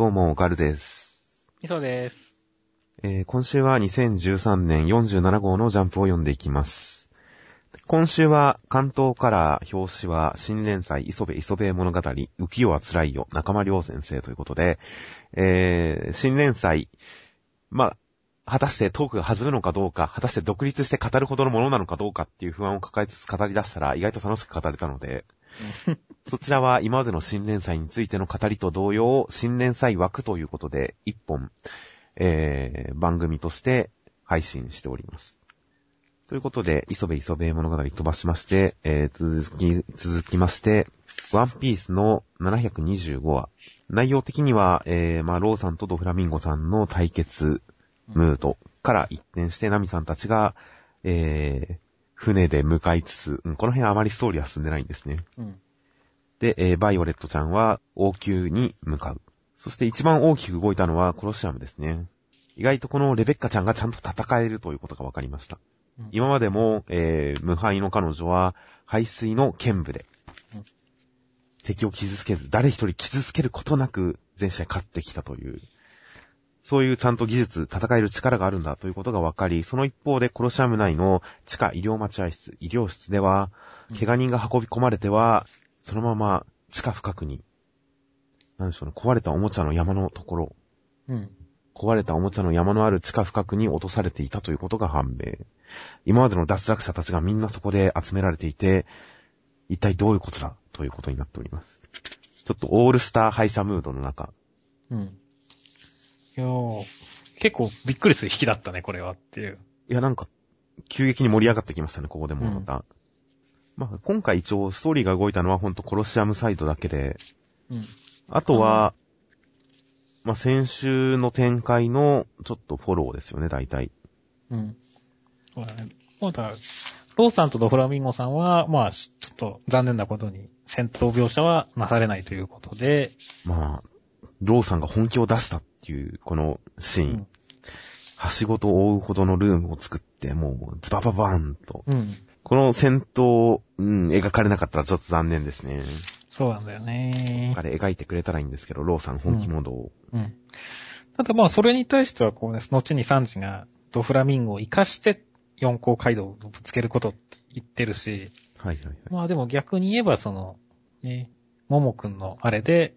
どうも、ガルです。みそです。えー今週は2013年47号のジャンプを読んでいきます。今週は関東から表紙は新連載磯部磯部物語浮世は辛いよ中間良先生ということで、えー新連載、まあ、果たしてトークが弾むのかどうか、果たして独立して語るほどのものなのかどうかっていう不安を抱えつつ語り出したら意外と楽しく語れたので、そちらは今までの新連載についての語りと同様、新連載枠ということで、一本、えー、番組として配信しております。ということで、磯部磯部物語飛ばしまして、えー、続き、続きまして、ワンピースの725話。内容的には、えー、まあ、ローさんとドフラミンゴさんの対決ムードから一転して、ナミさんたちが、えー、船で向かいつつ、うんこの辺あまりストーリーは進んでないんですね。うん。で、えーバイオレットちゃんは王宮に向かう。そして一番大きく動いたのはコロシアムですね。意外とこのレベッカちゃんがちゃんと戦えるということが分かりました。うん今までも、えー無敗の彼女は排水の剣舞で、うん敵を傷つけず、誰一人傷つけることなく全試合勝ってきたという、そういうちゃんと技術、戦える力があるんだということが分かり、その一方でコロシアム内の地下医療待合室、医療室では、うん怪我人が運び込まれては、そのまま地下深くに、なんでしょうね、壊れたおもちゃの山のところ、うん。壊れたおもちゃの山のある地下深くに落とされていたということが判明。今までの脱落者たちがみんなそこで集められていて、一体どういうことだということになっております。ちょっとオールスター敗者ムードの中。うん。いやー、結構びっくりする引きだったね、これはっていう。いや、なんか、急激に盛り上がってきましたね、ここでもまた。まあ、今回一応ストーリーが動いたのはほんとコロシアムサイドだけで、うん。あとは、まあ、先週の展開のちょっとフォローですよね、大体。うん。そうだね。もうだローさんとドフラミンゴさんは、まあ、しちょっと残念なことに、戦闘描写はなされないということで、まあ、ローさんが本気を出したっていう、このシーン。うんはしごと覆うほどのルームを作って、もう、ズバババーンと。うん。この戦闘、うん、描かれなかったらちょっと残念ですね。そうなんだよね。あれ描いてくれたらいいんですけど、ローさん本気モードを。うん。ただまあ、それに対しては、こうね、後にサンジがドフラミンゴを活かして四皇街道をぶつけることって言ってるし、はいはいはい。まあでも逆に言えば、その、ね、ももくんのあれで、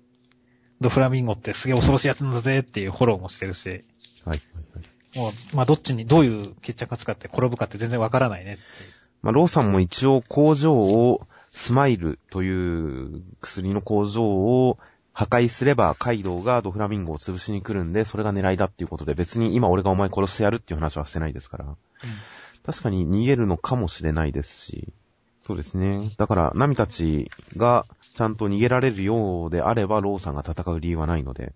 ドフラミンゴってすげえ恐ろしいやつなんだぜっていうフォローもしてるし、はいはいはい。もう、まあどっちにどういう決着がつかって転ぶかって全然わからないねっていう。まあ、ローさんも一応工場を、スマイルという薬の工場を破壊すれば、カイドウがドフラミンゴを潰しに来るんで、それが狙いだっていうことで、別に今俺がお前殺してやるっていう話はしてないですから。確かに逃げるのかもしれないですし。そうですね。だから、ナミたちがちゃんと逃げられるようであれば、ローさんが戦う理由はないので、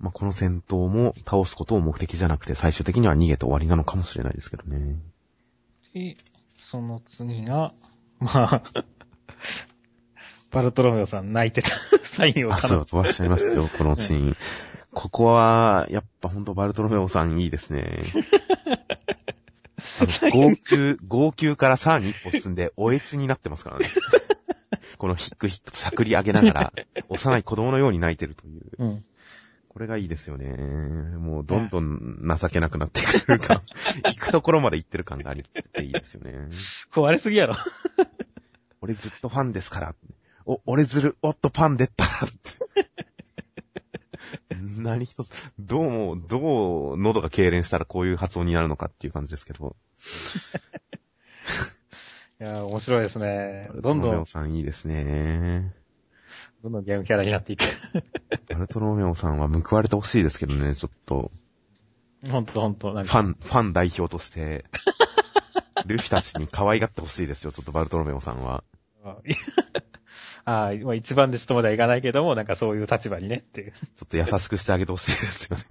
まあ、この戦闘も倒すことを目的じゃなくて、最終的には逃げて終わりなのかもしれないですけどね。で、その次が、まあ、バルトロメオさん泣いてた サインをあ、そう、飛ばしちゃいましたよ、このシーン。ここは、やっぱほんとバルトロメオさんいいですね。号泣、号泣からさらに一歩進んで、おえつになってますからね。このヒックヒックとしゃくり上げながら、幼い子供のように泣いてるという。うん。これがいいですよね。もうどんどん情けなくなってくる感。行くところまで行ってる感がありっていいですよね。壊れすぎやろ。俺ずっとファンですから。お、俺ずる、おっとパン出たって。何一つ、どうも、どう喉が痙攣したらこういう発音になるのかっていう感じですけど。いやー、面白いですね。どんどんさんいいですね。どんどんゲームキャラになっていく。バルトロメオさんは報われてほしいですけどね、ちょっと。ほんとほんと、なんか、ファン、ファン代表として、ルフィたちに可愛がってほしいですよ、ちょっとバルトロメオさんは。ああ、まあ一番弟子とまではいかないけども、なんかそういう立場にねっていう。ちょっと優しくしてあげてほしいですよね。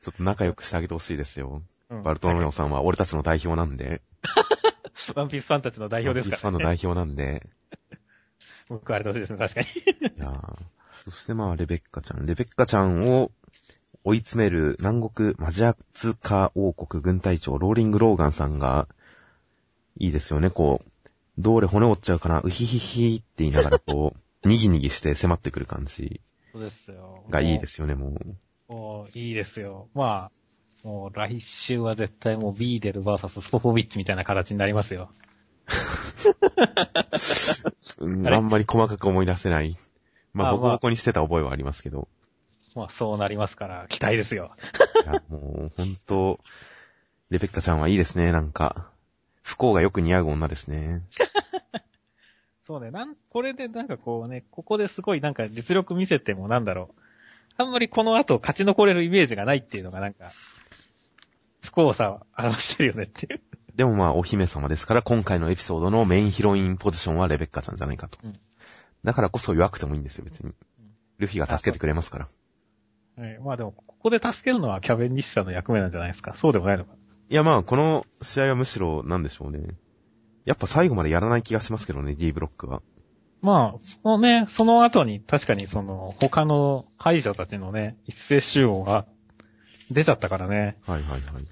ちょっと仲良くしてあげてほしいですよ。うんバルトロメオさんは俺たちの代表なんで。ワンピースファンたちの代表ですから、ワンピースファンの代表なんで。報われてほしいですね、確かに。いやーそしてまあ、レベッカちゃん。レベッカちゃんを追い詰める南国マジャツカ王国軍隊長ローリング・ローガンさんが、いいですよね、こう、どれ骨折っちゃうかな、うひひひって言いながらこう、にぎにぎして迫ってくる感じ。そうですよ。がいいですよね、もう。もういいですよ。まあ、もう来週は絶対もうビーデル VS スポポビッチみたいな形になりますよ。うんあんまり細かく思い出せない。まあ、あボコボコにしてた覚えはありますけど。まあそうなりますから、期待ですよ。いや、もう、ほんと、レベッカちゃんはいいですね、なんか。不幸がよく似合う女ですね。そうね、なん、これでなんかこうね、ここですごいなんか実力見せてもなんだろう。あんまりこの後勝ち残れるイメージがないっていうのがなんか、不幸さを表してるよねっていう。でもまあ、お姫様ですから、今回のエピソードのメインヒロインポジションはレベッカちゃんじゃないかと。うんだからこそ弱くてもいいんですよ、別に。ルフィが助けてくれますから。はい、まあでも、ここで助けるのはキャベンディッシュさんの役目なんじゃないですか。そうでもないのか。いやまあ、この試合はむしろ、なんでしょうね。やっぱ最後までやらない気がしますけどね、D ブロックは。まあ、そのね、その後に確かにその、他の敗者たちのね、一斉集合が出ちゃったからね。はいはいはい。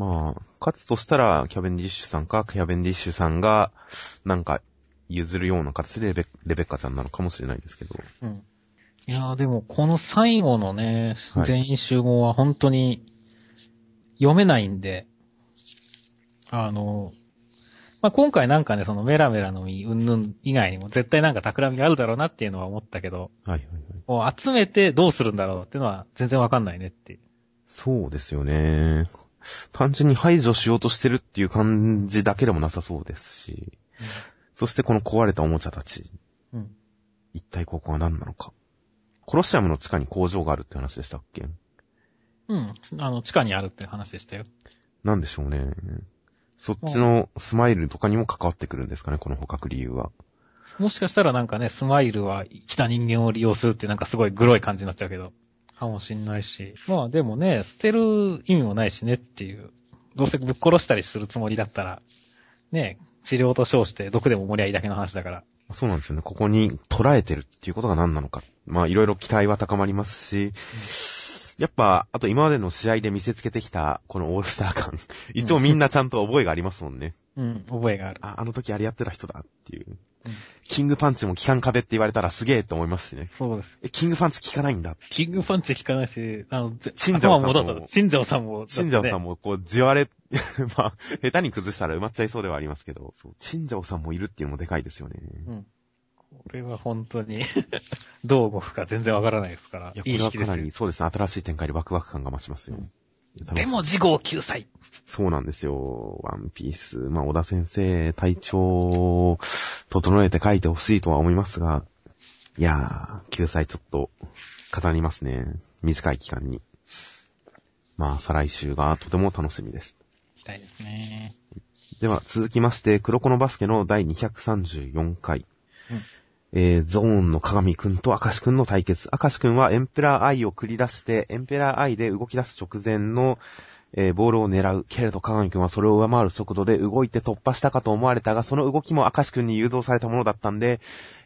まあ、勝つとしたら、キャベンディッシュさんか、キャベンディッシュさんが、なんか、譲るような形でレベレベッカちゃんなのかもしれないですけど。うん。いやーでも、この最後のねは、い全員集合は本当に読めないんで、あの、まあ、今回なんかね、そのメラメラの実、うんぬん以外にも絶対なんか企みがあるだろうなっていうのは思ったけど、はいはいはい。もう集めてどうするんだろうっていうのは全然わかんないねっていう。そうですよね。単純に排除しようとしてるっていう感じだけでもなさそうですし。そしてこの壊れたおもちゃたち。うん。一体ここは何なのか。コロシアムの地下に工場があるって話でしたっけ？うん。あの、地下にあるって話でしたよ。なんでしょうね。そっちのスマイルとかにも関わってくるんですかね、この捕獲理由は。もしかしたらなんかね、スマイルは来た人間を利用するってなんかすごいグロい感じになっちゃうけど。かもしんないし。まあでもね、捨てる意味もないしねっていう。どうせぶっ殺したりするつもりだったら、ね、治療と称して毒でも盛りゃいいだけの話だから。そうなんですよね。ここに捉えてるっていうことが何なのか。まあ、いろいろ期待は高まりますし、やっぱ、あと今までの試合で見せつけてきた、このオールスター感。一応みんなちゃんと覚えがありますもんね。うん、覚えがある。あ、あの時あれやってた人だっていう。キングパンチも効かん壁って言われたらすげえって思いますしね。そうです。え、キングパンチ効かないんだ？キングパンチ効かないし、あの、ぜ新庄さんも。新庄さんも。新庄さんも。もこう、じわれ、まあ、下手に崩したら埋まっちゃいそうではありますけど、そう、新庄さんもいるっていうのもでかいですよね。うん。これは本当に、どう動くか全然わからないですから。いや、これはかなり、そうですね、新しい展開でワクワク感が増しますよ。でも、次号救済。そうなんですよ。ワンピース。まあ、小田先生、体調を整えて書いてほしいとは思いますが、いやー、救済ちょっと、語りますね。短い期間に。まあ、再来週がとても楽しみです。期待ですね。では、続きまして、黒子のバスケの第234回。うんえー、ゾーンの鏡くんと明石くんの対決。明石くんはエンペラーアイを繰り出して、エンペラーアイで動き出す直前の、えーボールを狙う。けれど鏡くんはそれを上回る速度で動いて突破したかと思われたが、その動きも明石くんに誘導されたものだったんで、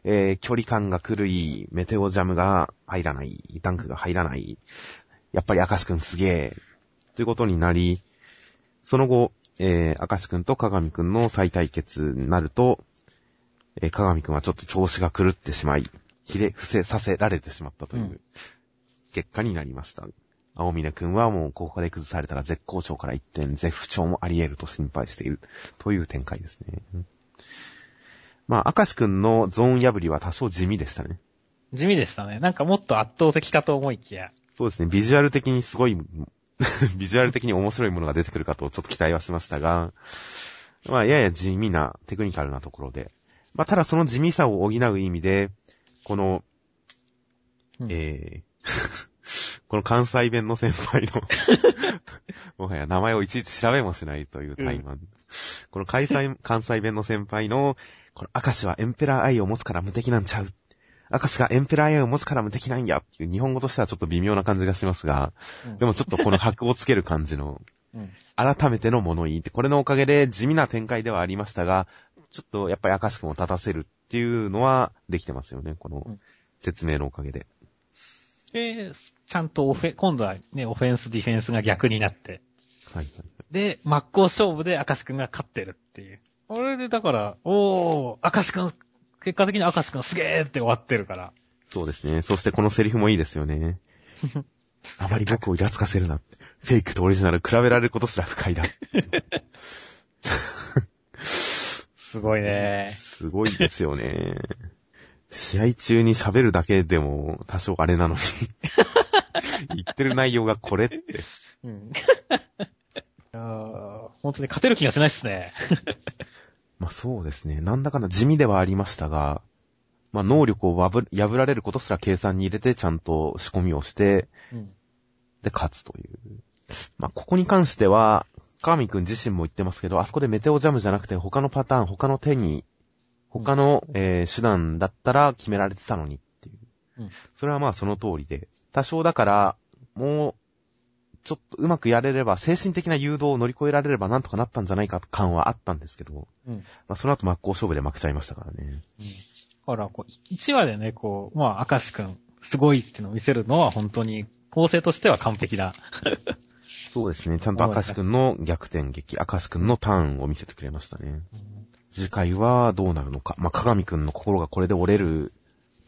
えー距離感が狂い、メテオジャムが入らない、ダンクが入らない。やっぱり明石くんすげえ。ということになり、その後、えー、明石くんと鏡くんの再対決になると、えー、鏡くんはちょっと調子が狂ってしまい、ひれ伏せさせられてしまったといううん結果になりました。青峰くんはもうここで崩されたら絶好調から一点絶不調もあり得ると心配しているという展開ですね。まあ、明石くんのゾーン破りは多少地味でしたね。地味でしたね。なんかもっと圧倒的かと思いきや。そうですね、ビジュアル的にすごい、ビジュアル的に面白いものが出てくるかとちょっと期待はしましたが、まあ、やや地味なテクニカルなところで。まあ、ただその地味さを補う意味で、この、うんえー、この関西弁の先輩の、もはや名前をいちいち調べもしないというタイマン。この関西関西弁の先輩の、この明石はエンペラーアイを持つから無敵なんちゃう。明石がエンペラーアイを持つから無敵なんやっていう日本語としてはちょっと微妙な感じがしますが、でもちょっとこの箔をつける感じの、うん、改めての物言いって、これのおかげで地味な展開ではありましたが、ちょっとやっぱり明石君を立たせるっていうのはできてますよね、このうん説明のおかげで。で、ちゃんとオフェ、今度はね、オフェンス、ディフェンスが逆になって。はいはい。で、真っ向勝負で明石くんが勝ってるっていう。あれで、だから、おー、明石くん、結果的に明石くんすげーって終わってるから。そうですね。そしてこのセリフもいいですよね。あまり僕をイラつかせるなって。フェイクとオリジナル比べられることすら不快だ。すごいね。すごいですよね。試合中に喋るだけでも多少あれなのに。言ってる内容がこれって。うん。いやー本当に勝てる気がしないっすね。まあそうですね。なんだかんだ地味ではありましたが、まあ能力を破破られることすら計算に入れてちゃんと仕込みをして、うん。で勝つという。まあここに関しては、川見くん自身も言ってますけど、あそこでメテオジャムじゃなくて他のパターン、他の手に、他の、えー手段だったら決められてたのにっていう。うんそれはまあその通りで、多少だから、もう、ちょっとうまくやれれば、精神的な誘導を乗り越えられればなんとかなったんじゃないか感はあったんですけど、うん。まあその後真っ向勝負で負けちゃいましたからね。うん。ほら、こう、1話でね、こう、まあ、明石くん、すごいっていうのを見せるのは本当に、構成としては完璧だ。そうですね。ちゃんと明石くんの逆転劇、明石くんのターンを見せてくれましたね。次回はどうなるのか。まあ、鏡くんの心がこれで折れる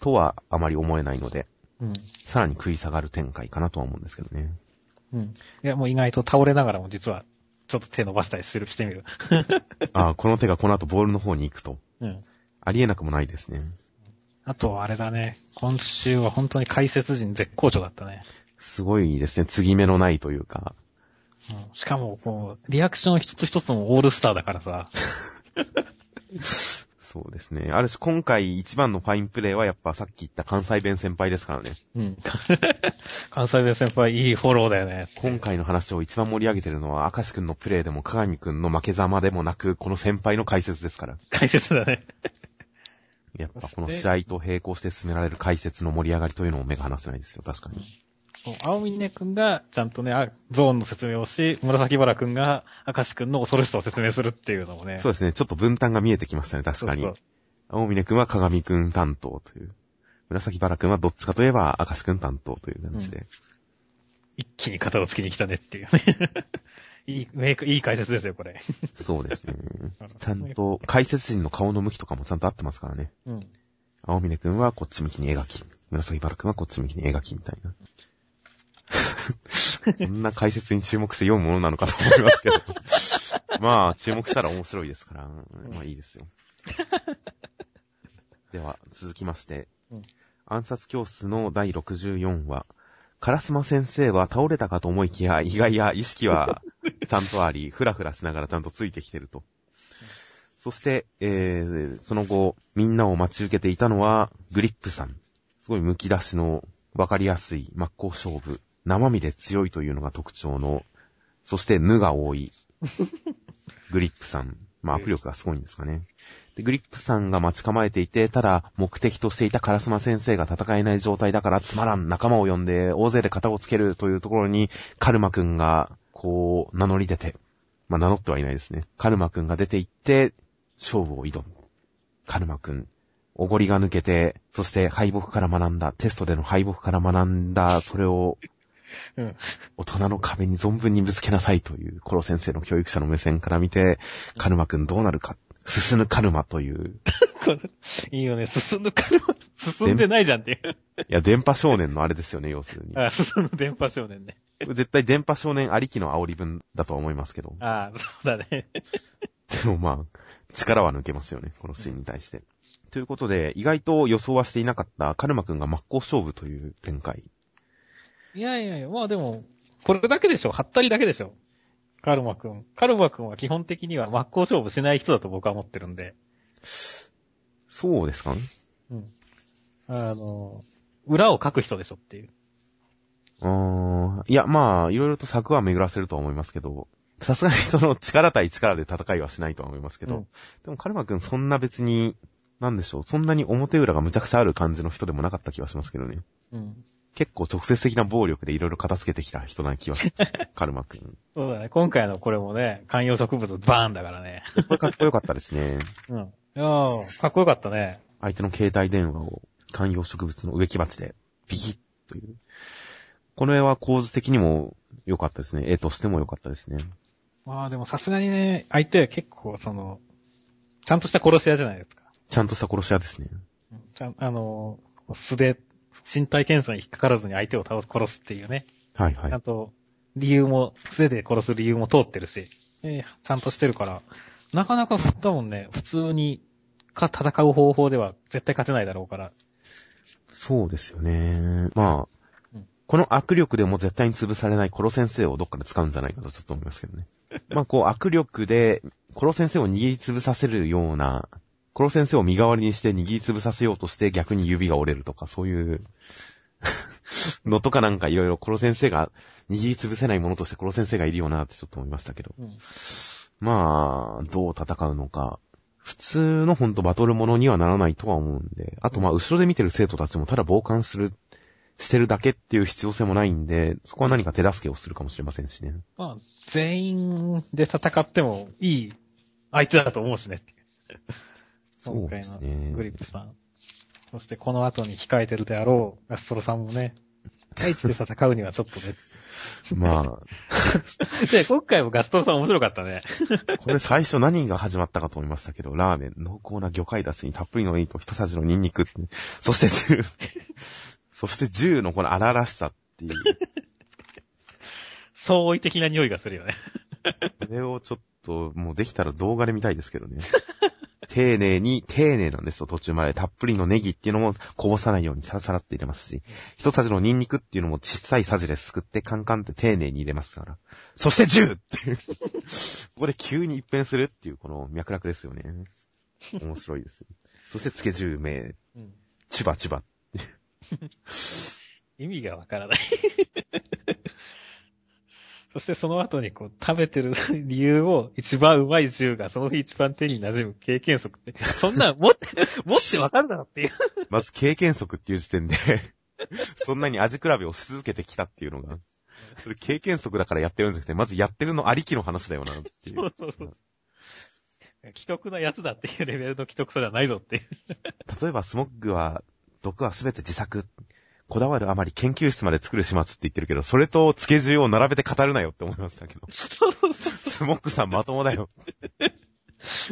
とはあまり思えないので、うん。さらに食い下がる展開かなとは思うんですけどね。うん。いや、もう意外と倒れながらも実は、ちょっと手伸ばしたりする、してみる。ああ、この手がこの後ボールの方に行くと。うん。ありえなくもないですね。あと、あれだね。今週は本当に解説陣絶好調だったね。すごいですね。継ぎ目のないというか。うん。しかも、こう、リアクション一つ一つもオールスターだからさ。そうですね。ある種今回一番のファインプレーはやっぱさっき言った関西弁先輩ですからね。うん。関西弁先輩、いいフォローだよね。今回の話を一番盛り上げてるのは、明石くんのプレーでも鏡くんの負けざまでもなく、この先輩の解説ですから。解説だね。やっぱこの試合と並行して進められる解説の盛り上がりというのも目が離せないですよ、確かに。青峰くんが、ちゃんとね、あゾーンの説明をし、紫原くんが、明石くんの恐ろしさを説明するっていうのもね。そうですね、ちょっと分担が見えてきましたね、確かに。そうそう青峰くんは鏡くん担当という。紫原くんはどっちかといえば明石くん担当という感じで。一気に肩をつきに来たねっていうね。いい、メイク、いい解説ですよ、これ。そうですね。ちゃん。と解説陣の顔の向きとかもちゃんと合ってますからね。うん。青峰くんはこっち向きに描き、紫原くんはこっち向きに描きみたいな。そんな解説に注目して読むものなのかと思いますけど。まあ、注目したら面白いですから、まあいいですよ。では、続きまして、うん暗殺教室の第64話、カラスマ先生は倒れたかと思いきや、意外や意識は ちゃんとあり、ふらふらしながらちゃんとついてきてると。そして、えー、その後、みんなを待ち受けていたのは、グリップさん。すごい剥き出しの、わかりやすい、真っ向勝負。生身で強いというのが特徴の、そして、ぬが多い。グリップさん。まあ、握力がすごいんですかね。で、グリップさんが待ち構えていて、ただ、目的としていたカラスマ先生が戦えない状態だから、つまらん、仲間を呼んで、大勢で肩をつけるというところに、カルマくんが、こう、名乗り出て、まあ、名乗ってはいないですね。カルマくんが出て行って、勝負を挑む。カルマくん、おごりが抜けて、そして敗北から学んだ、テストでの敗北から学んだ、それをうん。大人の壁に存分にぶつけなさいという、コロ先生の教育者の目線から見て、カルマくんどうなるか、進むカルマという、いいよね。進んでから、進んでないじゃんっていう。いや、電波少年のあれですよね、要するに。あ、進む電波少年ね。絶対電波少年ありきの煽り文だとは思いますけど。あそうだね。でもまあ、力は抜けますよね、このシーンに対して。ということで、意外と予想はしていなかったカルマくんが真っ向勝負という展開。いやいやいや、まあでも、これだけでしょ。はったりだけでしょ。カルマくん。カルマくんは基本的には真っ向勝負しない人だと僕は思ってるんで。そうですかねうん。あの、裏を書く人でしょっていう。うーん。いや、まあ、いろいろと策は巡らせるとは思いますけど、さすがにその力対力で戦いはしないとは思いますけど、うんでもカルマくんそんな別に、なんでしょう、そんなに表裏がむちゃくちゃある感じの人でもなかった気はしますけどね。うん。結構直接的な暴力でいろいろ片付けてきた人な気はす。カルマくん。そうだね。今回のこれもね、観葉植物バーンだからね。これかっこよかったですね。うん。いやー、かっこよかったね。相手の携帯電話を観葉植物の植木鉢でピキッという。この絵は構図的にも良かったですね。絵としても良かったですね。まあでもさすがにね、相手は結構その、ちゃんとした殺し屋じゃないですか。ちゃんとした殺し屋ですね。うんちゃん、あの、素で身体検査に引っかからずに相手を倒す、殺すっていうね。はいはいちゃん。と、理由も、素手で殺す理由も通ってるし、えーちゃんとしてるから、なかなかふ多分ね、普通に、か戦う方法では絶対勝てないだろうから。そうですよね。まあ、うんこの握力でも絶対に潰されないコロ先生をどっかで使うんじゃないかとちょっと思いますけどね。まあこう握力でコロ先生を握りつぶさせるような、コロ先生を身代わりにして握りつぶさせようとして逆に指が折れるとかそういう のとかなんかいろいろコロ先生が握りつぶせないものとしてコロ先生がいるよなってちょっと思いましたけど。うん。まあ、どう戦うのか。普通のほんとバトルものにはならないとは思うんで。あとまあ、後ろで見てる生徒たちもただ傍観する、してるだけっていう必要性もないんで、そこは何か手助けをするかもしれませんしね。まあ、全員で戦ってもいい相手だと思うしね。そうですね。グリップさん。そしてこの後に控えてるであろうガストロさんもね、大地で戦うにはちょっとね。まあ、で、今回もガストロさん面白かったね。これ最初何が始まったかと思いましたけど、ラーメン、濃厚な魚介だしにたっぷりのネギと一さじのニンニクそして銃、そして銃のこの荒々しさっていう。相違的な匂いがするよね。これをちょっと、もうできたら動画で見たいですけどね。丁寧に、丁寧なんですよ、途中まで。たっぷりのネギっていうのもこぼさないようにサラサラって入れますし、一さじのニンニクっていうのも小さいさじですくってカンカンって丁寧に入れますから。そして銃っていう。ここで急に一変するっていうこの脈絡ですよね。面白いです。そしてつけ銃名、うんチバチバ。意味がわからない。そしてその後にこう食べてる 理由を一番うまい銃がその日一番手に馴染む経験則って、そんなん持って、持ってわかるだろっていう。まず経験則っていう時点で、そんなに味比べをし続けてきたっていうのが、それ経験則だからやってるんじゃなくて、まずやってるのありきの話だよなっていそうう。そうそう。既得なやつだっていうレベルの既得さじゃないぞっていう。例えばスモッグは、毒はすべて自作。こだわるあまり研究室まで作る始末って言ってるけど、それと付け銃を並べて語るなよって思いましたけど。スモッグさんまともだよ。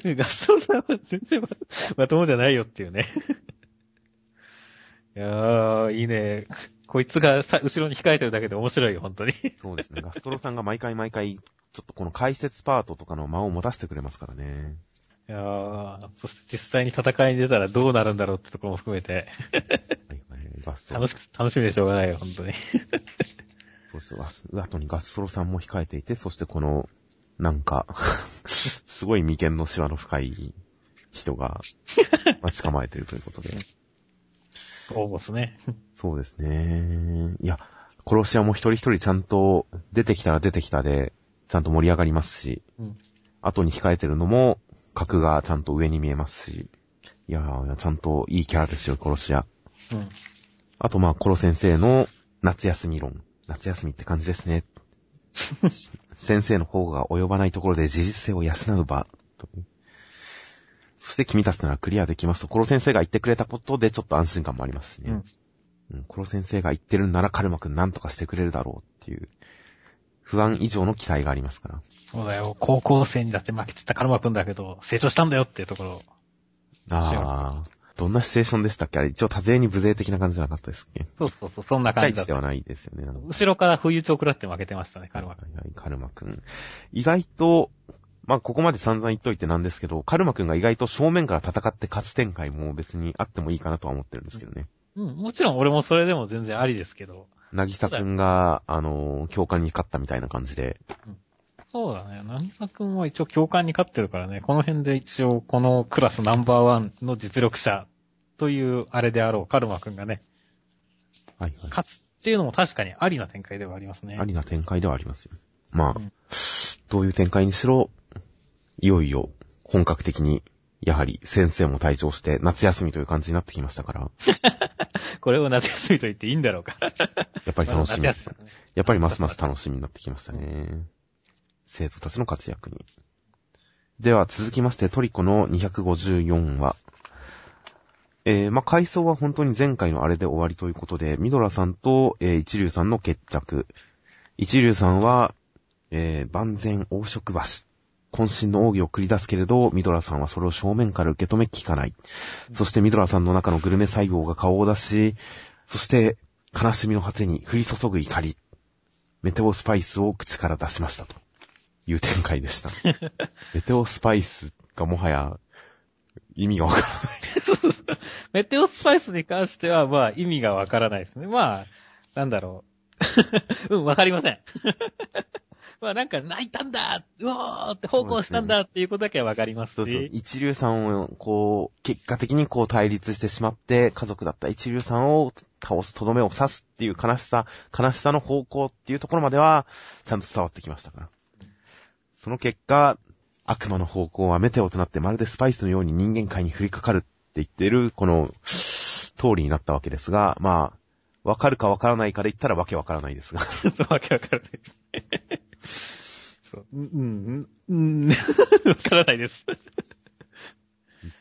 ガストロさんは全然ままともじゃないよっていうね。いやー、いいね。こいつがさ後ろに控えてるだけで面白いよ、本当に。そうですね。ガストロさんが毎回毎回、ちょっとこの解説パートとかの間を持たせてくれますからね。いやー、そして実際に戦いに出たらどうなるんだろうってところも含めて、はいはい、ガストロ楽しく、楽しみでしょうがないよ、本当に。そうそう、ガス後にガストロさんも控えていて、そしてこの、なんか、すごい眉間のシワの深い人が待ち構えてるということで。応募っすね。そうですね。いや、殺し屋も一人一人ちゃんと出てきたら出てきたで、ちゃんと盛り上がりますし、うん後に控えてるのも、格がちゃんと上に見えますし、いやー、ちゃんといいキャラですよ、殺し屋。うん。あと、まあ、コロ先生の夏休み論。夏休みって感じですね。先生の方が及ばないところで事実性を養う場。とそして君たちならクリアできますと、コロ先生が言ってくれたことでちょっと安心感もありますしね。うん、コロ先生が言ってるんならカルマくんなんとかしてくれるだろうっていう、不安以上の期待がありますから。そうだよ。高校生にだって負けてたカルマくんだけど、成長したんだよっていうところ。ああ。どんなシチュエーションでしたっけ？あれ、一応多勢に無勢的な感じじゃなかったですっけ？そうそうそう、そんな一感じだではないですよね。後ろから不意打ちを食らって負けてましたね、カルマくん。はいはい、カルマくん。意外と、まあ、ここまで散々言っといてなんですけど、カルマくんが意外と正面から戦って勝つ展開も別にあってもいいかなとは思ってるんですけどね。うん、もちろん俺もそれでも全然ありですけど。なぎさくんが、あのー、教官に勝ったみたいな感じで、そうだね。なぎさくんは一応教官に勝ってるからね、この辺で一応このクラスナンバーワンの実力者というあれであろう、カルマくんがね、はいはい。勝つっていうのも確かにありな展開ではありますね。ありな展開ではありますよ。まあ、うんどういう展開にしろ、いよいよ本格的に、やはり先生も退場して夏休みという感じになってきましたから、これを夏休みと言っていいんだろうか。やっぱり楽しみですねやっぱりますます楽しみになってきましたね。生徒たちの活躍に。では続きましてトリコの254話。えー、まあ、回想は本当に前回のあれで終わりということで、ミドラさんと、えー、一流さんの決着。一流さんは、えー、万全黄色橋。渾身の奥義を繰り出すけれど、ミドラさんはそれを正面から受け止め聞かない。そしてミドラさんの中のグルメ細胞が顔を出し、そして、悲しみの果てに降り注ぐ怒り。メテオスパイスを口から出しましたという展開でした。メテオスパイスがもはや意味がわからない。メテオスパイスに関しては、まあ、意味がわからないですね。まあ、なんだろう。うん、わかりません。まあ、なんか、泣いたんだうわーって、奉公したんだっていうことだけはわかりますし。そうそう。一流さんを、こう、結果的にこう対立してしまって、家族だった一流さんを倒す、とどめを刺すっていう悲しさ、悲しさの方向っていうところまでは、ちゃんと伝わってきましたから。その結果、悪魔の方向はメテオとなってまるでスパイスのように人間界に降りかかるって言っている、この、通りになったわけですが、まあ、わかるかわからないかで言ったらわけわからないですが。そう、わけわからないです。そう、うん、うん、うん、わからないです。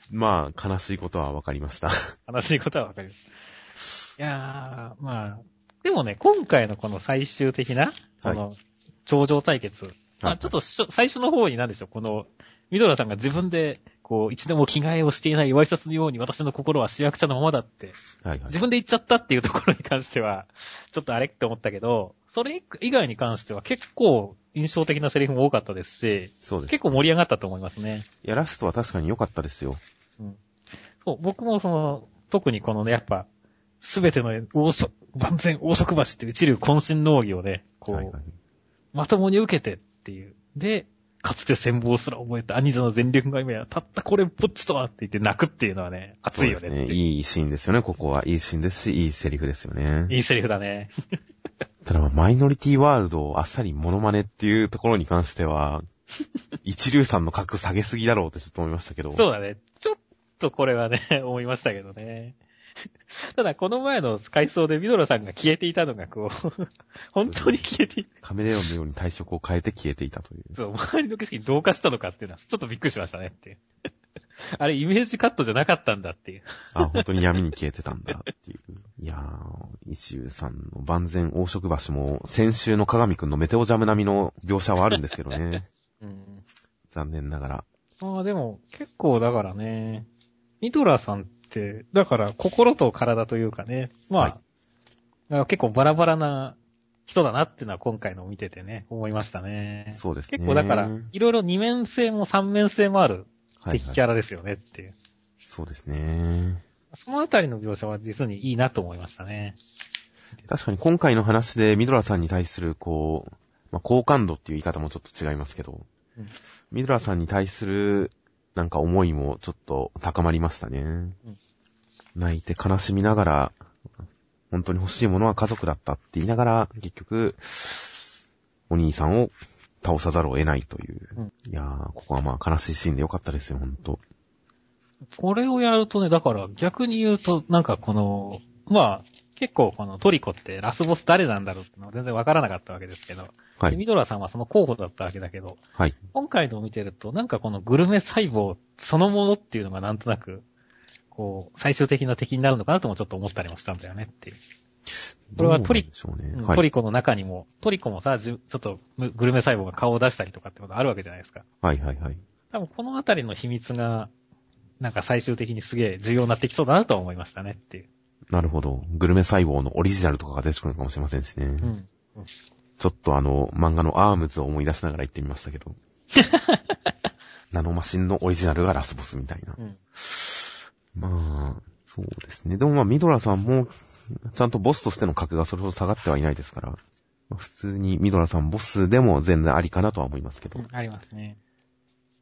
まあ、悲しいことはわかりました。悲しいことはわかります。いやー、まあ、でもね、今回のこの最終的な、この、頂上対決。まあ、はいちょっと最初の方になんでしょう、この、ミドラさんが自分で、こう、一度も着替えをしていないワイシャツのように私の心は主役者のままだって、はいはい自。分で言っちゃったっていうところに関しては、ちょっとあれって思ったけど、それ以外に関しては結構印象的なセリフも多かったですし、そうです。結構盛り上がったと思いますね。いや、ラストは確かに良かったですよ。そう、僕もその、特にこのね、やっぱ、すべての王職、万全王職橋っていう一流渾身の奥義をね、こう、はいはい。まともに受けてっていう。で、かつて戦望すら覚えた兄者の全力が今や、たったこれっぽっちとはって言って泣くっていうのはね、熱いよねね。いういいシーンですよね、ここは。いいシーンですし、いいセリフですよね。いいセリフだね。ただ、まあマイノリティワールドをあっさりモノマネっていうところに関しては、一流さんの格下げすぎだろうってちょっと思いましたけど。そうだね。ちょっとこれはね、思いましたけどね。ただ、この前の回想でミドラさんが消えていたのが、こう、本当に消えていた。カメレオンのように体色を変えて消えていたという。そう、周りの景色に同化したのかっていうのは、ちょっとびっくりしましたねっていう。あれ、イメージカットじゃなかったんだっていう。あ、本当に闇に消えてたんだっていう。いやー、一流さんの万全黄色橋も、先週の鏡くんのメテオジャム並みの描写はあるんですけどね。うん。残念ながら。まあでも、結構だからね、ミドラさんって、だから心と体というかね、まあ、はい結構バラバラな人だなっていうのは今回のを見ててね、思いましたね。そうですね。結構だから、いろいろ二面性も三面性もあるはい、敵はい。キャラですよねっていう。そうですね。そのあたりの描写は実にいいなと思いましたね。確かに今回の話でミドラさんに対する、こう、まあ、好感度っていう言い方もちょっと違いますけど、うんミドラさんに対する、なんか思いもちょっと高まりましたね。泣いて悲しみながら、本当に欲しいものは家族だったって言いながら、結局、お兄さんを倒さざるを得ないという。うんいやー、ここはまあ悲しいシーンでよかったですよ、本当これをやるとね、だから逆に言うと、なんかこの、まあ、結構このトリコってラスボス誰なんだろうってのは全然わからなかったわけですけど、はい。でミドラさんはその候補だったわけだけど、はい。今回のを見てると、なんかこのグルメ細胞そのものっていうのがなんとなく、こう、最終的な敵になるのかなともちょっと思ったりもしたんだよねっていう。これはトリね。はい。うんトリコの中にも、トリコもさ、ちょっとグルメ細胞が顔を出したりとかってことあるわけじゃないですか。はいはいはい。多分このあたりの秘密が、なんか最終的にすげえ重要になってきそうだなとは思いましたねっていう。なるほど。グルメ細胞のオリジナルとかが出てくるのかもしれませんしね。うん。ちょっとあの、漫画のアームズを思い出しながら言ってみましたけど。ナノマシンのオリジナルがラスボスみたいな。うん。まあ、そうですね。でもまあ、ミドラさんも、ちゃんとボスとしての格がそれほど下がってはいないですから、まあ普通にミドラさんボスでも全然ありかなとは思いますけど、ありますね。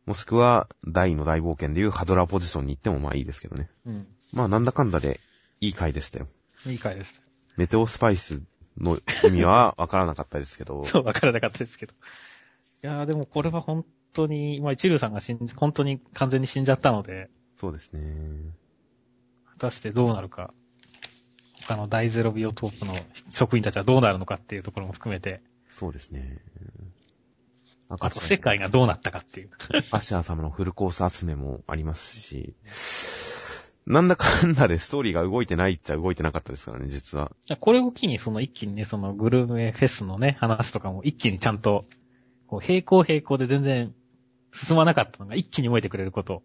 もしくは、大の大冒険でいうハドラーポジションに行ってもまあいいですけどね。うん。まあ、なんだかんだでいい回でしたよ。いい回でした。メテオスパイスの意味はわからなかったですけど、そう、わからなかったですけど。いやーでもこれは本当に、まあ一流さんが死んじ、本当に完全に死んじゃったので、そうですね。果たしてどうなるか、他の大ゼロビオトープの職員たちはどうなるのかっていうところも含めて、そうですね。あと世界がどうなったかっていう。アシャー様のフルコース集めもありますし、なんだかんだでストーリーが動いてないっちゃ動いてなかったですからね、実は。これを機にその一気にね、そのグルメフェスのね、話とかも一気にちゃんと、こう並行並行で全然進まなかったのが一気に動いてくれること。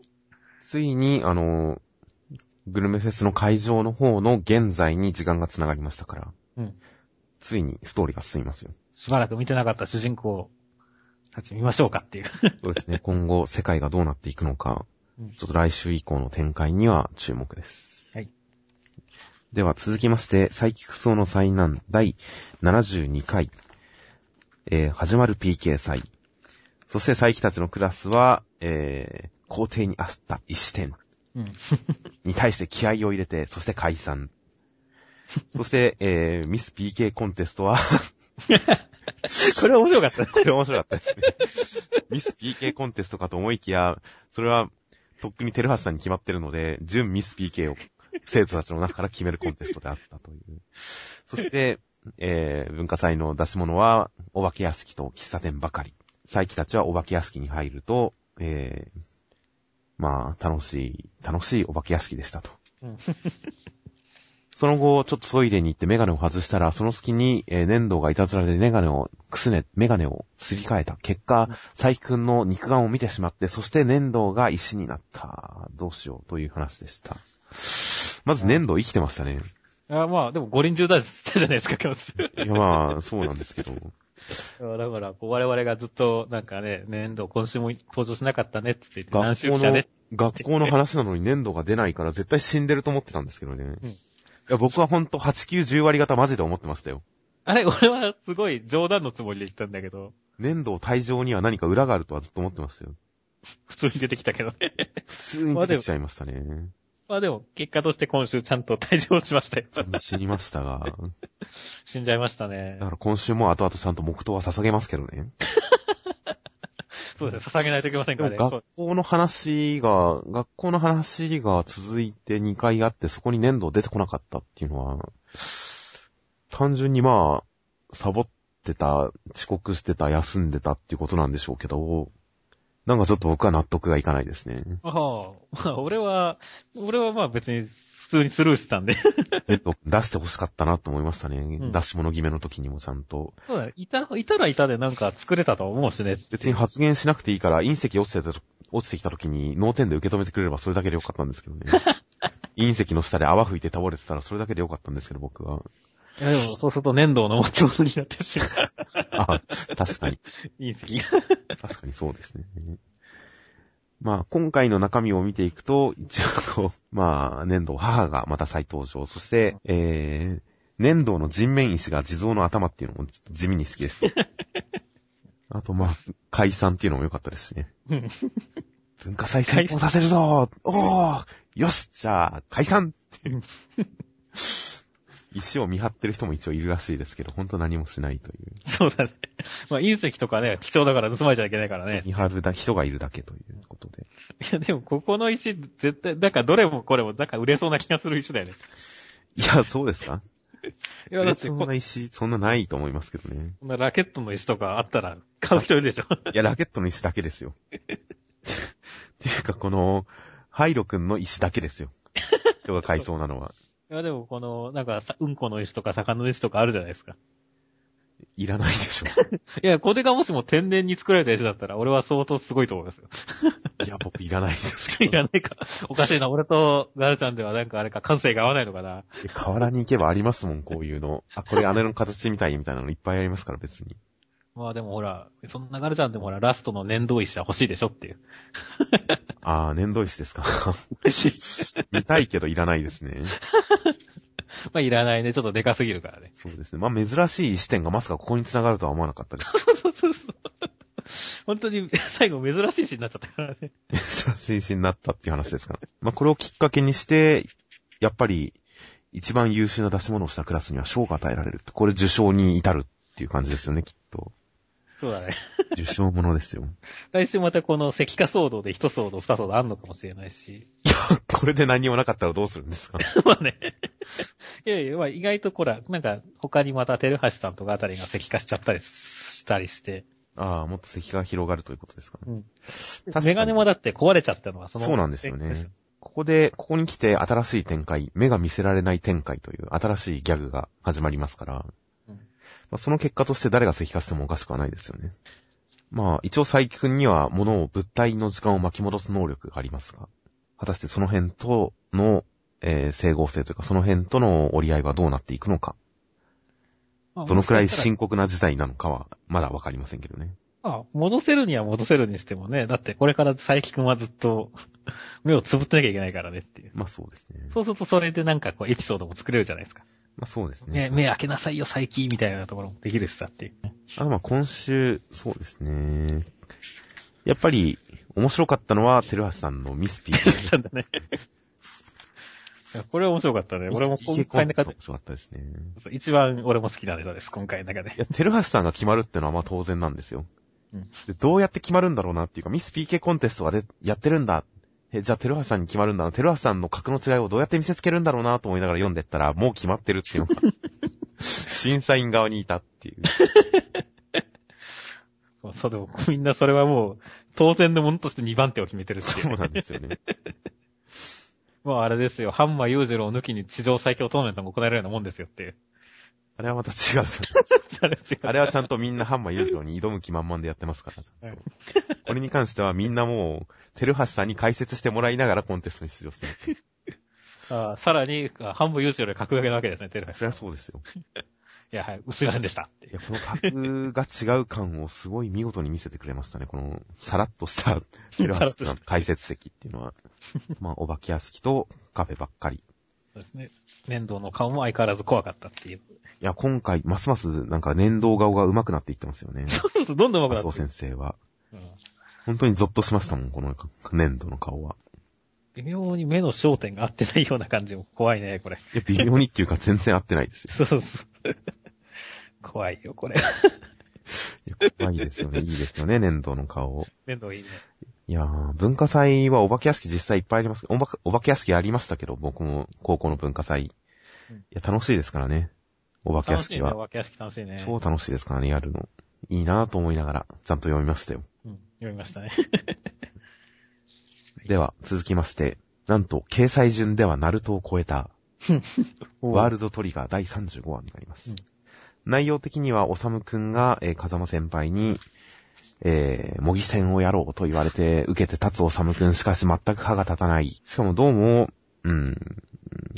ついに、あの、グルメフェスの会場の方の現在に時間が繋がりましたから、うん。ついにストーリーが進みますよ。しばらく見てなかった主人公たち見ましょうかっていう。そうですね。今後世界がどうなっていくのか、うんちょっと来週以降の展開には注目です。はい。では続きまして、サイキクソの災難第72回、えー、始まる PK 祭。そしてサイキたちのクラスは、えー、皇帝にあった石点うん。に対して気合を入れて、そして解散。そして、えー、ミス PK コンテストは、これ面白かったね。これ面白かったですね。ミス PK コンテストかと思いきや、それは、とっくにテルハスさんに決まってるので、準ミス PK を生徒たちの中から決めるコンテストであったという。そして、えー、文化祭の出し物は、お化け屋敷と喫茶店ばかり。佐伯たちはお化け屋敷に入ると、えー、まあ、楽しい、楽しいお化け屋敷でしたと。うんその後、ちょっとトイレに行ってメガネを外したら、その隙に、えー粘土がいたずらでメガネを、くすね、メガネをすり替えた結果、佐伯くんの肉眼を見てしまって、そして粘土が石になった。どうしようという話でした。まず粘土生きてましたね。あまあ、でも五輪中だしたじゃないですか、今日。いやまあ、そうなんですけど。だから、我々がずっと、なんかね、年度今週も登場しなかったねって言って、何学校の週来たね。、学校の話なのに粘土が出ないから絶対死んでると思ってたんですけどね。うんいや、僕はほんと8、9、10割方マジで思ってましたよ。あれ、俺はすごい冗談のつもりで言ったんだけど、粘土退場には何か裏があるとはずっと思ってましたよ。普通に出てきたけどね。普通に出てきちゃいましたね。まあでも、結果として今週ちゃんと退場しましたよ。死にましたが。死んじゃいましたねだ。から今週も後々ちゃんと黙祷は捧げますけどね。そうですね、捧げないといけませんからね。学校の話が、学校の話が続いて2回あって、そこに粘土出てこなかったっていうのは、単純にまあ、サボってた、遅刻してた、休んでたっていうことなんでしょうけど、なんかちょっと僕は納得がいかないですね。ああ、まあ俺は、俺はまあ別に普通にスルーしてたんで。粘 土出して欲しかったなと思いましたね。ん出し物決めの時にもちゃんと。そうだね、いた、いたらいたでなんか作れたと思うしね。別に発言しなくていいから、隕石落ちてたと、落ちてきた時に脳天で受け止めてくれればそれだけでよかったんですけどね。隕石の下で泡吹いて倒れてたらそれだけでよかったんですけど、僕は。いやでも、そうすると粘土の持ち物になってしまう。あ、確かに。隕石が。確かにそうですね。まあ、今回の中身を見ていくと、一応 まあ、粘土母がまた再登場。そして、えー、粘土の人面石が地蔵の頭っていうのも地味に好きです。あと、まあ、解散っていうのも良かったですしね。うん文化祭成功させるぞおーよしじゃあ、解散っていう。石を見張ってる人も一応いるらしいですけど、ほんと何もしないという。そうだね。まあ隕石とかね、貴重だから盗まれちゃいけないからね。見張るだ人がいるだけということで。いやでも、ここの石、絶対、だからどれもこれも、だから売れそうな気がする石だよね。いや、そうですか？いや、だってこ、そんな石、そんなないと思いますけどね。こんなラケットの石とかあったら買う人いるでしょ。いや、ラケットの石だけですよ。っていうか、この、ハイロ君の石だけですよ。人が買いそうなのは。いや、でもこの、なんかさ、うんこの石とか魚の石とかあるじゃないですか。いらないでしょ。いや、これがもしも天然に作られた石だったら、俺は相当すごいと思いますよ。いや、僕いらないですけいど。らないか。おかしいな。俺とガルちゃんではなんかあれか、感性が合わないのかな。河原に行けばありますもん、こういうの。あ、これ姉の形みたいみたいなのいっぱいありますから、別に。まあでもほら、そんなガルちゃんでもほら、ラストの粘土石は欲しいでしょっていう。あー、粘土石ですか。欲しい。見たいけどいらないですね。まあいらないね。ちょっとでかすぎるからね。そうですね。まあ、珍しい石点がまさかここに繋がるとは思わなかったです。そうそうそう。本当に 最後珍しい石になっちゃったからね。珍しい石になったっていう話ですから。まあ、これをきっかけにして、やっぱり、一番優秀な出し物をしたクラスには賞が与えられる。これ受賞に至るっていう感じですよね、きっと。そうだね。受賞ものですよ。来週またこの石化騒動で一騒動、二騒動あんのかもしれないし。いや、これで何もなかったらどうするんですかまあね。いやいや、まあ意外とこら、なんか他にまたテルハシさんとかあたりが石化しちゃったりしたりして。ああ、もっと石が広がるということですかね。うん。メガネもだって壊れちゃったのはその。そうなんですよね。ここで、ここに来て新しい展開、目が見せられない展開という新しいギャグが始まりますから、うんまあ、その結果として誰が石化してもおかしくはないですよね。まあ、一応佐伯くんには物を物体の時間を巻き戻す能力がありますが、果たしてその辺とのえー整合性というか、その辺との折り合いはどうなっていくのか、どのくらい深刻な事態なのかは、まだわかりませんけどね。まあ、戻せるには戻せるにしてもね、だってこれから佐伯くんはずっと 目をつぶってなきゃいけないからねっていう。まあそうですね。そうするとそれでなんかこうエピソードも作れるじゃないですか。まあそうですね、ね。目開けなさいよ佐伯みたいなところもできるしさっていうね。あとまあ今週、そうですね。やっぱり、面白かったのは、テルハシさんのミス PK。なんだね。これは面白かったね。俺も今回の中で面、白かったですね。一番俺も好きなネタです、今回の中でい。や、テルハシさんが決まるってのはまあ当然なんですよ。うんでどうやって決まるんだろうなっていうか、ミス PK コンテストがでやってるんだ。え、じゃあ、テルハシさんに決まるんだな。テルハシさんの格の違いをどうやって見せつけるんだろうなと思いながら読んでったら、もう決まってるっていうのが、審査員側にいたっていう。そうそう、でもみんなそれはもう、当然のものとして2番手を決めてるっていう。そうなんですよね。まああれですよ、ハンマー裕次郎を抜きに地上最強トーナメントが行われるようなもんですよっていう。あれはまた違う。あれ違う。あれはちゃんとみんなハンマー裕次郎に挑む気満々でやってますから。ちゃんとこれに関してはみんなもう、テルハシさんに解説してもらいながらコンテストに出場してる。ああさらに、あハンマー裕次郎で格上げなわけですね、テレビ。そりゃそうですよ。いや、はい、薄いませんでしたいや、この格が違う感をすごい見事に見せてくれましたね。この、さらっとしたテルハシさんの解説席っていうのは。まあ、お化け屋敷とカフェばっかり。そうですね。粘土の顔も相変わらず怖かったっていう。いや、今回、ますますなんか粘土顔が上手くなっていってますよね。どんどん上手くなって先生は。る。うん本当にゾッとしましたもん、この粘土の顔は。微妙に目の焦点が合ってないような感じも怖いね、これ。いや、微妙にっていうか全然合ってないですよ。そうそう。怖いよ、これ。怖いですよね。いいですよね、粘土の顔。粘土いいね。いやー、文化祭はお化け屋敷実際いっぱいありますけど、おばお化け屋敷ありましたけど、僕も高校の文化祭。いうんや、楽しいですからね。お化け屋楽しいね、敷は。お化け屋敷楽しいね。超楽しいですからね、やるの。いいなぁと思いながら、ちゃんと読みましたよ。うん、読みましたね。では、続きまして、なんと、掲載順ではナルトを超えた、ワールドトリガー第35話になります。うん内容的には、おさむくんが、えー、風間先輩に、えー、模擬戦をやろうと言われて、受けて立つおさむくん、しかし全く歯が立たない。しかもどうも、うん、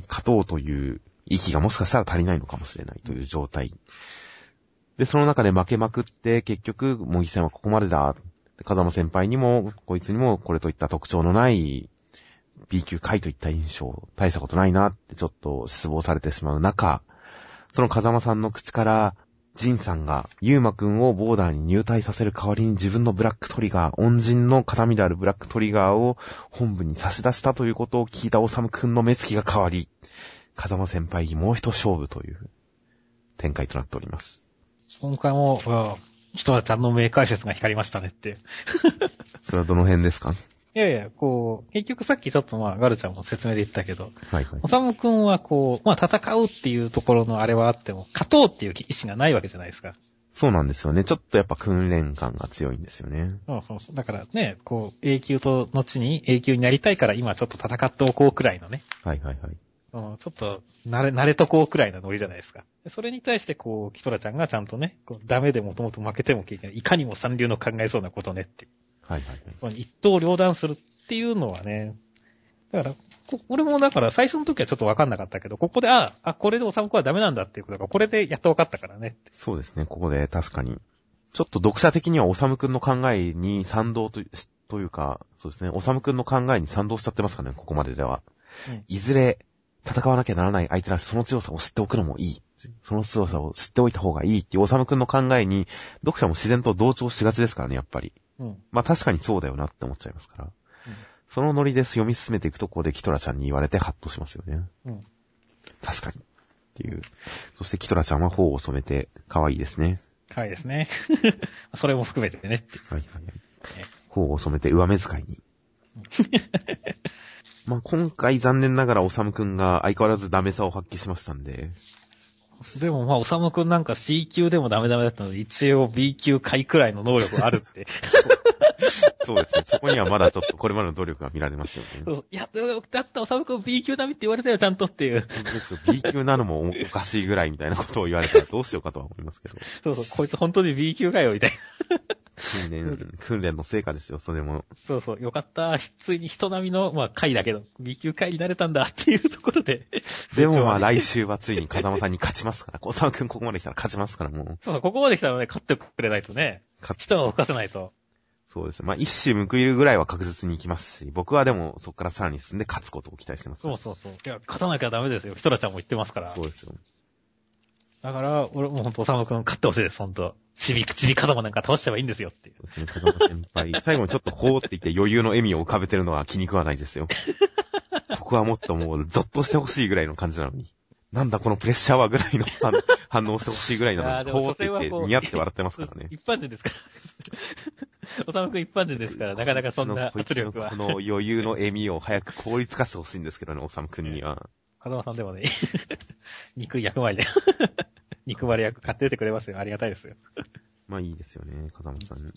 勝とうという息がもしかしたら足りないのかもしれないという状態。で、その中で負けまくって、結局、模擬戦はここまでだ。で風間先輩にも、こいつにも、これといった特徴のない B 級回といった印象、大したことないなってちょっと失望されてしまう中、その風間さんの口から、ジンさんが、ユーマくんをボーダーに入隊させる代わりに自分のブラックトリガー、恩人の形見であるブラックトリガーを本部に差し出したということを聞いたオサムくんの目つきが変わり、風間先輩にもう一勝負という展開となっております。今回も、うん人はちゃんの名解説が光りましたねって。それはどの辺ですかいやいや、こう、結局さっきちょっとまあ、ガルちゃんも説明で言ったけど、はいはいお。さむくんはこう、まあ戦うっていうところのあれはあっても、勝とうっていう意志がないわけじゃないですか。そうなんですよね。ちょっとやっぱ訓練感が強いんですよね。そうそうそう。だからね、こう、永久と後に永久になりたいから今ちょっと戦っておこうくらいのね。はいはいはい。うん、ちょっと、慣れ、慣れとこうくらいのノリじゃないですか。でそれに対して、こう、キトラちゃんがちゃんとね、こうダメでもともと負けても聞いてない。いかにも三流の考えそうなことねって。はいはい一刀両断するっていうのはね、だから、こ俺もだから最初の時はちょっとわかんなかったけど、ここで、あ、あ、これでおさむくんはダメなんだっていうことが、これでやっとわかったからね。そうですね、ここで確かに。ちょっと読者的にはおさむくんの考えに賛同とというか、そうですね、おさむくんの考えに賛同しちゃってますかね、ここまででは。うんいずれ戦わなきゃならない相手らしその強さを知っておくのもいい。その強さを知っておいた方がいいっていうおさむくんの考えに、読者も自然と同調しがちですからね、やっぱり。うん。まあ確かにそうだよなって思っちゃいますから。そのノリで読み進めていくと、ここでキトラちゃんに言われてハッとしますよね。うん。確かに。っていう。そしてキトラちゃんは頬を染めて可愛いですね。可愛いですね。それも含めてね。はいはいはい。頬を染めて上目遣いに。まあ今回残念ながらおさむくんが相変わらずダメさを発揮しましたんで、でもまあ、おさむくんなんか C 級でもダメダメだったので、一応 B 級回くらいの能力があるって。そうですね。そこにはまだちょっとこれまでの努力が見られますよね。そうそういや、だったらおさむくん B 級ダメって言われたよ、ちゃんとっていう。B 級なのもおかしいぐらいみたいなことを言われたらどうしようかとは思いますけど。そうそう、こいつ本当に B 級かよ、みたい訓練、訓練の成果ですよ、それも。そうそう、よかった。ついに人並みの、まあ、回だけど、B 級回になれたんだっていうところで。でもまあ来週はついに風間さんに勝ちますから、小沢くんここまで来たら勝ちますから、もう。そうそう、ここまで来たらね、勝ってくれないとね、人を動かせないと。そうです。まあ一周報いるぐらいは確実に行きますし、僕はでもそこからさらに進んで勝つことを期待してます。そうそうそう。いや、勝たなきゃダメですよ。ヒトラちゃんも言ってますから。そうですよ。だから、俺もうほんと、おさむくん勝ってほしいです、ほんと。ちび、ちび風間なんか倒しちゃえばいいんですよっていう。そうですね、風間先輩。最後にちょっとほーって言って余裕の笑みを浮かべてるのは気に食わないですよ。僕はもっともう、ゾッとしてほしいぐらいの感じなのに。なんだこのプレッシャーはぐらいの反 反応してほしいぐらいなのに、ほーって言ってそれはこうニヤって笑ってますからね。一般人ですから。おさむくん一般人ですから、なかなかそんな圧力はこ。の余裕の笑みを早く効率化してほしいんですけどね、おさむくんには。風間さんでもね、憎い役割で。肉割れ役買っててくれますよ。ありがたいですよ。まあいいですよね、風間さん。